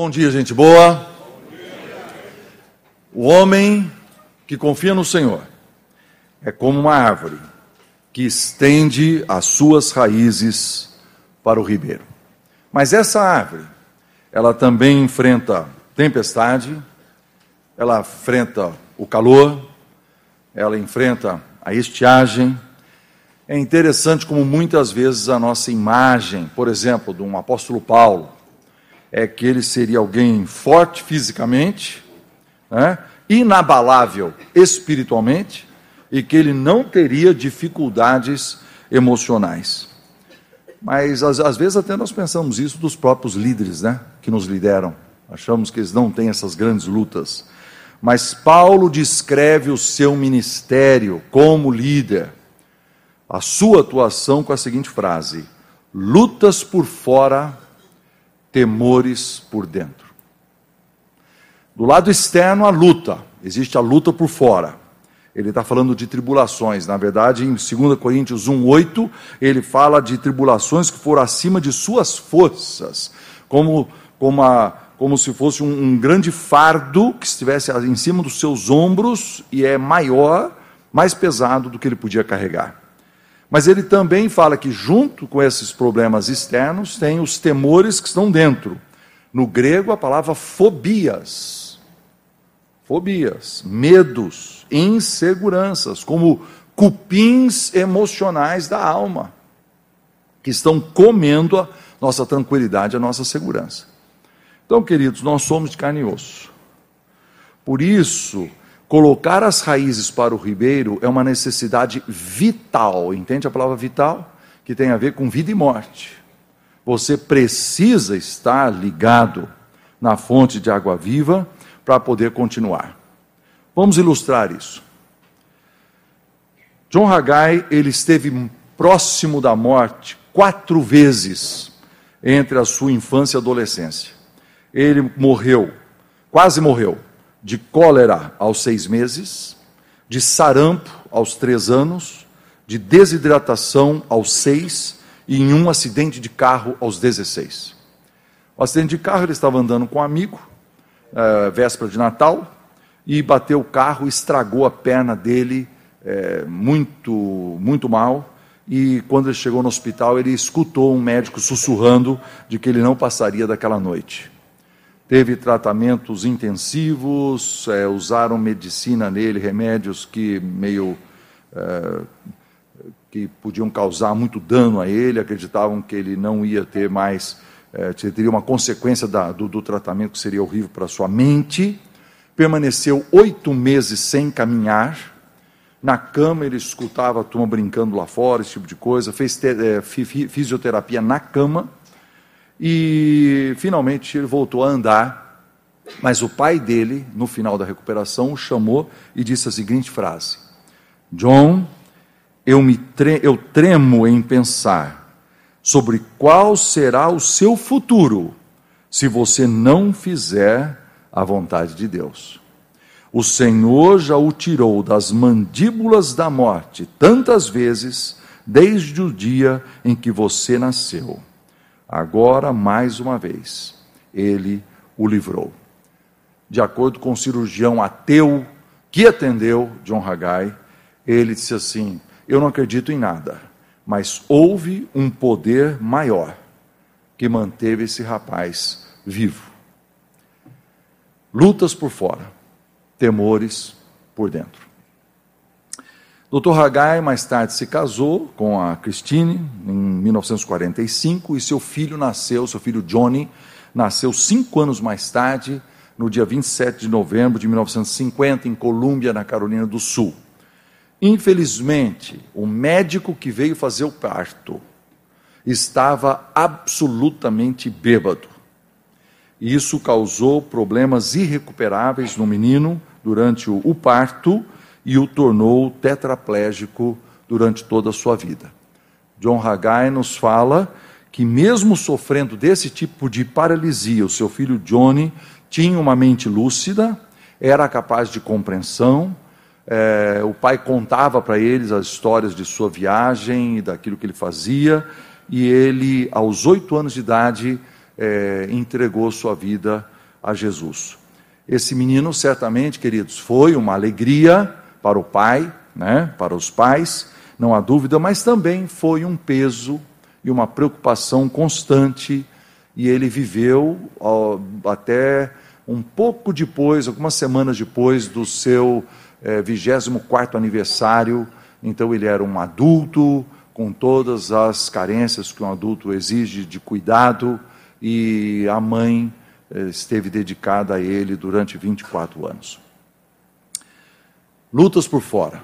Bom dia, gente boa. O homem que confia no Senhor é como uma árvore que estende as suas raízes para o ribeiro. Mas essa árvore, ela também enfrenta tempestade, ela enfrenta o calor, ela enfrenta a estiagem. É interessante como muitas vezes a nossa imagem, por exemplo, de um apóstolo Paulo, é que ele seria alguém forte fisicamente, né, inabalável espiritualmente, e que ele não teria dificuldades emocionais. Mas às, às, vezes até nós pensamos isso dos próprios líderes, né, que nos lideram. Achamos que eles não têm essas grandes lutas. Mas Paulo descreve o seu ministério como líder, a sua atuação com a seguinte frase: lutas por fora, temores por dentro. Do lado externo, a luta, existe a luta por fora. Ele está falando de tribulações. Na verdade, em 2 Coríntios 1,8, ele fala de tribulações que foram acima de suas forças, como, como, a, como se fosse um, um grande fardo que estivesse em cima dos seus ombros e é maior, mais pesado do que ele podia carregar. Mas ele também fala que, junto com esses problemas externos, tem os temores que estão dentro. No grego, a palavra fobias. Fobias, medos, inseguranças, como cupins emocionais da alma, que estão comendo a nossa tranquilidade, a nossa segurança. Então, queridos, nós somos de carne e osso. Por isso, Colocar as raízes para o ribeiro é uma necessidade vital, entende a palavra vital? Que tem a ver com vida e morte. Você precisa estar ligado na fonte de água viva para poder continuar. Vamos ilustrar isso. John Haggai, ele esteve próximo da morte quatro vezes entre a sua infância e adolescência. Ele morreu, quase morreu, de cólera aos seis meses, de sarampo aos três anos, de desidratação aos seis e em um acidente de carro aos 16. O acidente de carro, ele estava andando com um amigo, é, véspera de Natal, e bateu o carro, estragou a perna dele é, muito, muito mal. E quando ele chegou no hospital, ele escutou um médico sussurrando de que ele não passaria daquela noite teve tratamentos intensivos, é, usaram medicina nele, remédios que meio é, que podiam causar muito dano a ele, acreditavam que ele não ia ter mais, é, teria uma consequência da, do, do, tratamento que seria horrível para sua mente. Permaneceu oito meses sem caminhar. Na cama ele escutava a turma brincando lá fora, esse tipo de coisa. Fez é, fisioterapia na cama e finalmente ele voltou a andar, mas o pai dele, no final da recuperação, o chamou e disse a seguinte frase: John, eu, me tre eu tremo em pensar sobre qual será o seu futuro se você não fizer a vontade de Deus. O Senhor já o tirou das mandíbulas da morte tantas vezes, desde o dia em que você nasceu. Agora, mais uma vez, ele o livrou. De acordo com o cirurgião ateu que atendeu John Haggai, ele disse assim: Eu não acredito em nada, mas houve um poder maior que manteve esse rapaz vivo. Lutas por fora, temores por dentro. Dr. Haggai mais tarde se casou com a Christine em 1945 e seu filho nasceu, seu filho Johnny, nasceu cinco anos mais tarde, no dia 27 de novembro de 1950, em Colômbia, na Carolina do Sul. Infelizmente, o médico que veio fazer o parto estava absolutamente bêbado. Isso causou problemas irrecuperáveis no menino durante o parto e o tornou tetraplégico durante toda a sua vida. John Haggai nos fala que, mesmo sofrendo desse tipo de paralisia, o seu filho Johnny tinha uma mente lúcida, era capaz de compreensão. É, o pai contava para eles as histórias de sua viagem e daquilo que ele fazia, e ele, aos oito anos de idade, é, entregou sua vida a Jesus. Esse menino, certamente, queridos, foi uma alegria para o pai, né, para os pais, não há dúvida, mas também foi um peso e uma preocupação constante, e ele viveu até um pouco depois, algumas semanas depois do seu é, 24 aniversário, então ele era um adulto, com todas as carências que um adulto exige de cuidado, e a mãe eh, esteve dedicada a ele durante 24 anos. Lutas por fora,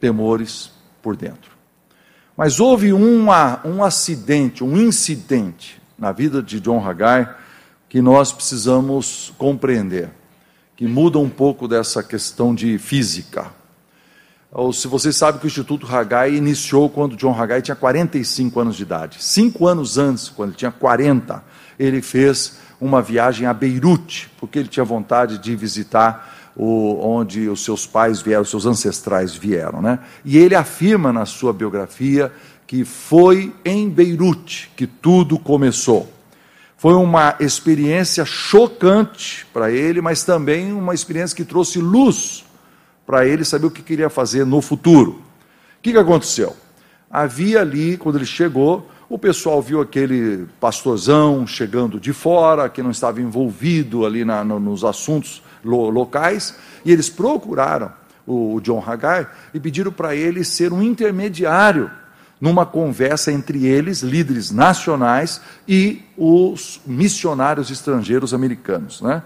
temores por dentro. Mas houve uma, um acidente, um incidente na vida de John Hagar que nós precisamos compreender, que muda um pouco dessa questão de física. Ou se você sabe que o Instituto Hagai iniciou quando John Hagai tinha 45 anos de idade. Cinco anos antes, quando ele tinha 40, ele fez uma viagem a Beirute, porque ele tinha vontade de visitar o, onde os seus pais vieram, os seus ancestrais vieram. Né? E ele afirma na sua biografia que foi em Beirute que tudo começou. Foi uma experiência chocante para ele, mas também uma experiência que trouxe luz para ele saber o que queria fazer no futuro. O que, que aconteceu? Havia ali, quando ele chegou, o pessoal viu aquele pastorzão chegando de fora, que não estava envolvido ali na, no, nos assuntos lo, locais, e eles procuraram o, o John Hagar e pediram para ele ser um intermediário numa conversa entre eles, líderes nacionais, e os missionários estrangeiros americanos. Né?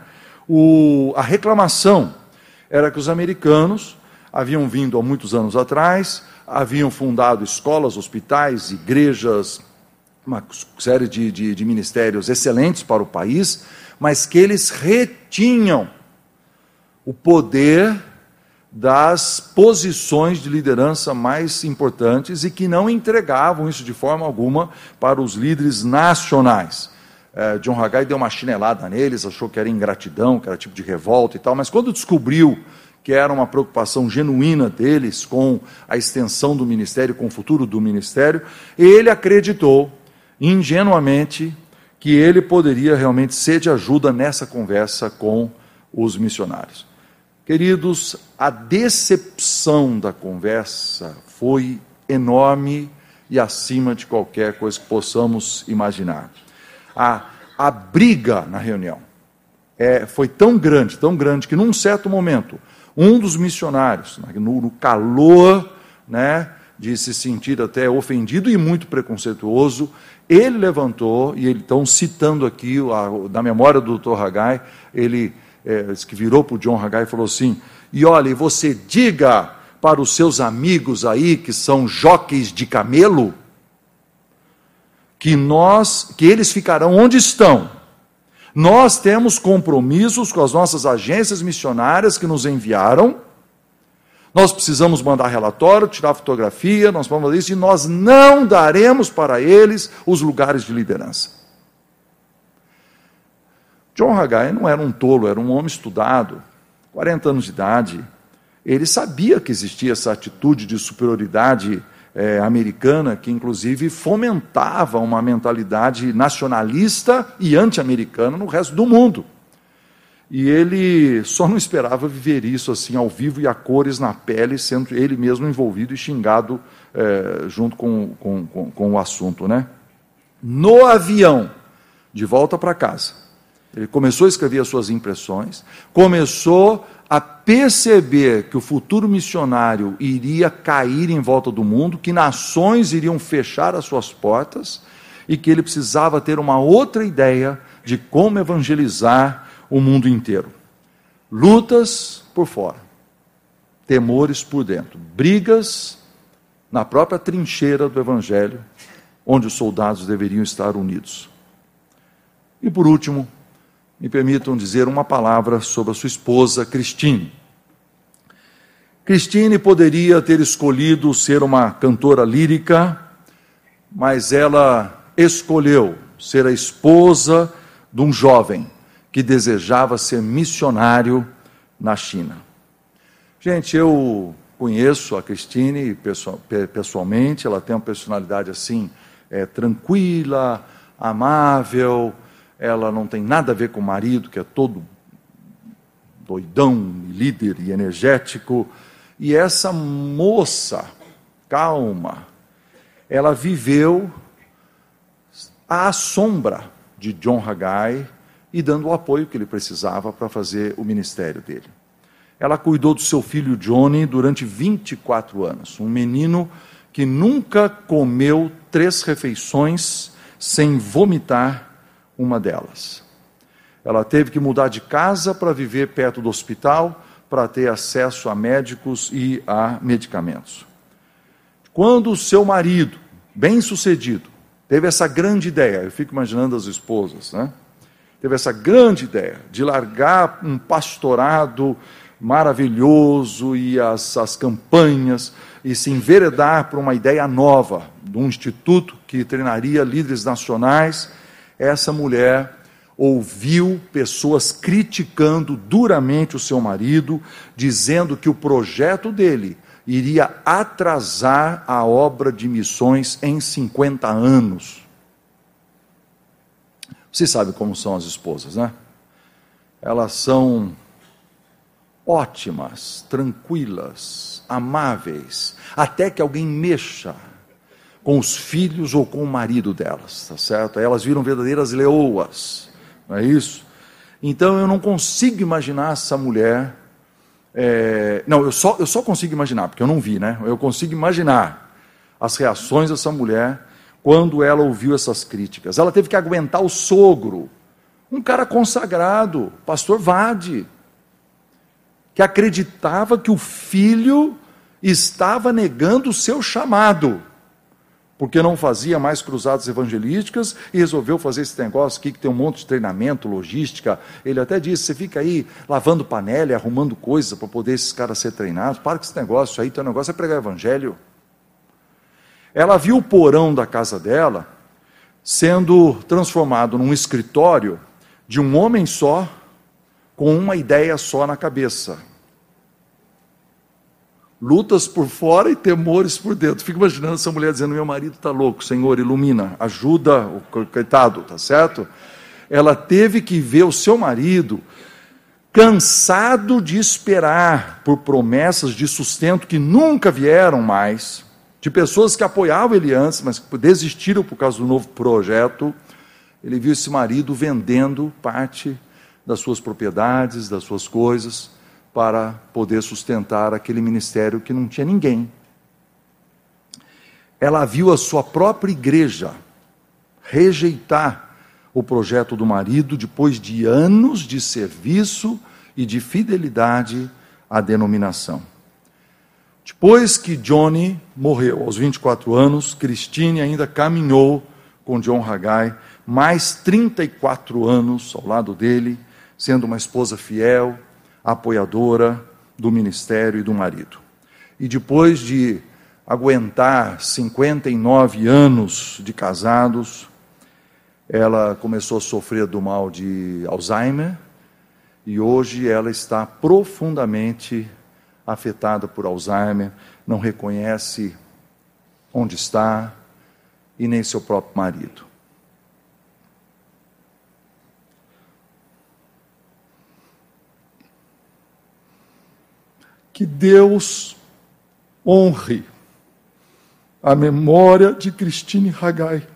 O, a reclamação era que os americanos haviam vindo há muitos anos atrás, haviam fundado escolas, hospitais, igrejas, uma série de, de, de ministérios excelentes para o país, mas que eles retinham o poder das posições de liderança mais importantes e que não entregavam isso de forma alguma para os líderes nacionais. É, John Haggai deu uma chinelada neles, achou que era ingratidão, que era tipo de revolta e tal, mas quando descobriu que era uma preocupação genuína deles com a extensão do ministério, com o futuro do ministério, ele acreditou ingenuamente que ele poderia realmente ser de ajuda nessa conversa com os missionários. Queridos, a decepção da conversa foi enorme e acima de qualquer coisa que possamos imaginar. A, a briga na reunião é, foi tão grande, tão grande, que num certo momento, um dos missionários, no, no calor né, de se sentir até ofendido e muito preconceituoso, ele levantou, e ele então citando aqui, a, da memória do Dr. Hagai, ele é, que virou para o John Hagai e falou assim: e olha, você diga para os seus amigos aí que são joques de camelo, que nós, que eles ficarão onde estão. Nós temos compromissos com as nossas agências missionárias que nos enviaram. Nós precisamos mandar relatório, tirar fotografia, nós vamos fazer isso e nós não daremos para eles os lugares de liderança. John Haggai não era um tolo, era um homem estudado, 40 anos de idade. Ele sabia que existia essa atitude de superioridade é, americana, que inclusive fomentava uma mentalidade nacionalista e anti-americana no resto do mundo. E ele só não esperava viver isso assim ao vivo e a cores na pele, sendo ele mesmo envolvido e xingado é, junto com, com, com, com o assunto. Né? No avião, de volta para casa, ele começou a escrever as suas impressões, começou a perceber que o futuro missionário iria cair em volta do mundo, que nações iriam fechar as suas portas e que ele precisava ter uma outra ideia de como evangelizar o mundo inteiro. Lutas por fora, temores por dentro, brigas na própria trincheira do evangelho, onde os soldados deveriam estar unidos. E por último, me permitam dizer uma palavra sobre a sua esposa, Cristine. Cristine poderia ter escolhido ser uma cantora lírica, mas ela escolheu ser a esposa de um jovem que desejava ser missionário na China. Gente, eu conheço a Cristine pessoalmente, ela tem uma personalidade assim, é, tranquila, amável, ela não tem nada a ver com o marido, que é todo doidão, líder e energético. E essa moça, calma, ela viveu à sombra de John Haggai e dando o apoio que ele precisava para fazer o ministério dele. Ela cuidou do seu filho Johnny durante 24 anos, um menino que nunca comeu três refeições sem vomitar uma delas. Ela teve que mudar de casa para viver perto do hospital, para ter acesso a médicos e a medicamentos. Quando o seu marido, bem sucedido, teve essa grande ideia, eu fico imaginando as esposas, né? Teve essa grande ideia de largar um pastorado maravilhoso e as, as campanhas e se enveredar para uma ideia nova, de um instituto que treinaria líderes nacionais, essa mulher ouviu pessoas criticando duramente o seu marido, dizendo que o projeto dele iria atrasar a obra de missões em 50 anos. Você sabe como são as esposas, né? Elas são ótimas, tranquilas, amáveis, até que alguém mexa com os filhos ou com o marido delas, tá certo? Elas viram verdadeiras leoas, não é isso? Então eu não consigo imaginar essa mulher. É... não, eu só, eu só consigo imaginar, porque eu não vi, né? Eu consigo imaginar as reações dessa mulher quando ela ouviu essas críticas. Ela teve que aguentar o sogro, um cara consagrado, pastor Vade, que acreditava que o filho estava negando o seu chamado, porque não fazia mais cruzadas evangelísticas e resolveu fazer esse negócio aqui que tem um monte de treinamento, logística. Ele até disse: você fica aí lavando panela arrumando coisas para poder esses caras ser treinados. Para com esse negócio aí, teu negócio é pregar evangelho. Ela viu o porão da casa dela sendo transformado num escritório de um homem só, com uma ideia só na cabeça. Lutas por fora e temores por dentro. Fico imaginando essa mulher dizendo: Meu marido está louco, Senhor, ilumina, ajuda o coitado, tá certo? Ela teve que ver o seu marido cansado de esperar por promessas de sustento que nunca vieram mais de pessoas que apoiavam ele antes, mas desistiram por causa do novo projeto. Ele viu esse marido vendendo parte das suas propriedades, das suas coisas, para poder sustentar aquele ministério que não tinha ninguém. Ela viu a sua própria igreja rejeitar o projeto do marido depois de anos de serviço e de fidelidade à denominação. Depois que Johnny morreu, aos 24 anos, Christine ainda caminhou com John Haggai mais 34 anos ao lado dele, sendo uma esposa fiel, apoiadora do ministério e do marido. E depois de aguentar 59 anos de casados, ela começou a sofrer do mal de Alzheimer e hoje ela está profundamente afetada por Alzheimer, não reconhece onde está e nem seu próprio marido. Que Deus honre a memória de Cristine Hagai,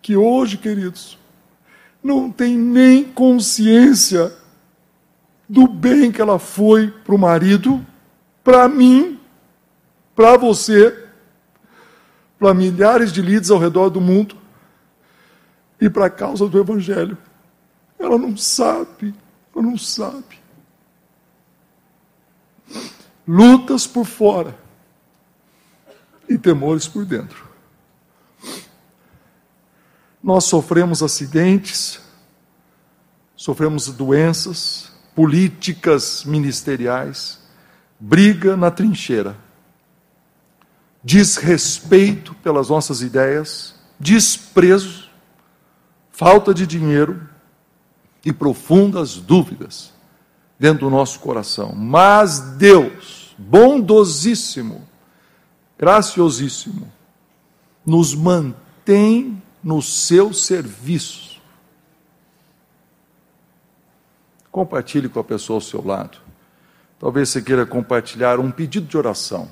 que hoje, queridos, não tem nem consciência do bem que ela foi para o marido, para mim, para você, para milhares de líderes ao redor do mundo e para a causa do Evangelho. Ela não sabe, ela não sabe. Lutas por fora e temores por dentro. Nós sofremos acidentes, sofremos doenças, políticas ministeriais, briga na trincheira, desrespeito pelas nossas ideias, desprezo, falta de dinheiro e profundas dúvidas dentro do nosso coração. Mas Deus, bondosíssimo, graciosíssimo, nos mantém no seu serviço. Compartilhe com a pessoa ao seu lado. Talvez você queira compartilhar um pedido de oração.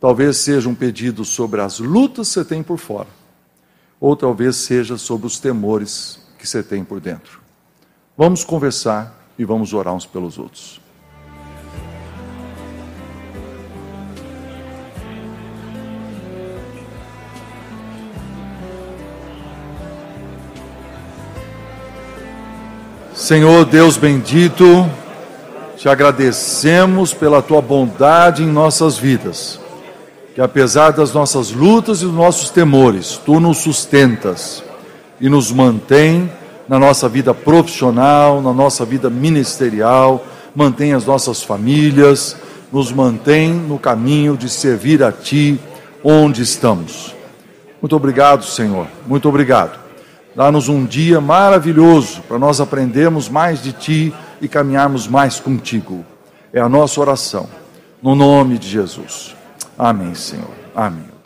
Talvez seja um pedido sobre as lutas que você tem por fora. Ou talvez seja sobre os temores que você tem por dentro. Vamos conversar e vamos orar uns pelos outros. Senhor Deus bendito, te agradecemos pela tua bondade em nossas vidas, que apesar das nossas lutas e dos nossos temores, tu nos sustentas e nos mantém na nossa vida profissional, na nossa vida ministerial, mantém as nossas famílias, nos mantém no caminho de servir a Ti onde estamos. Muito obrigado, Senhor, muito obrigado. Dá-nos um dia maravilhoso para nós aprendermos mais de Ti e caminharmos mais contigo. É a nossa oração, no nome de Jesus. Amém, Senhor. Amém.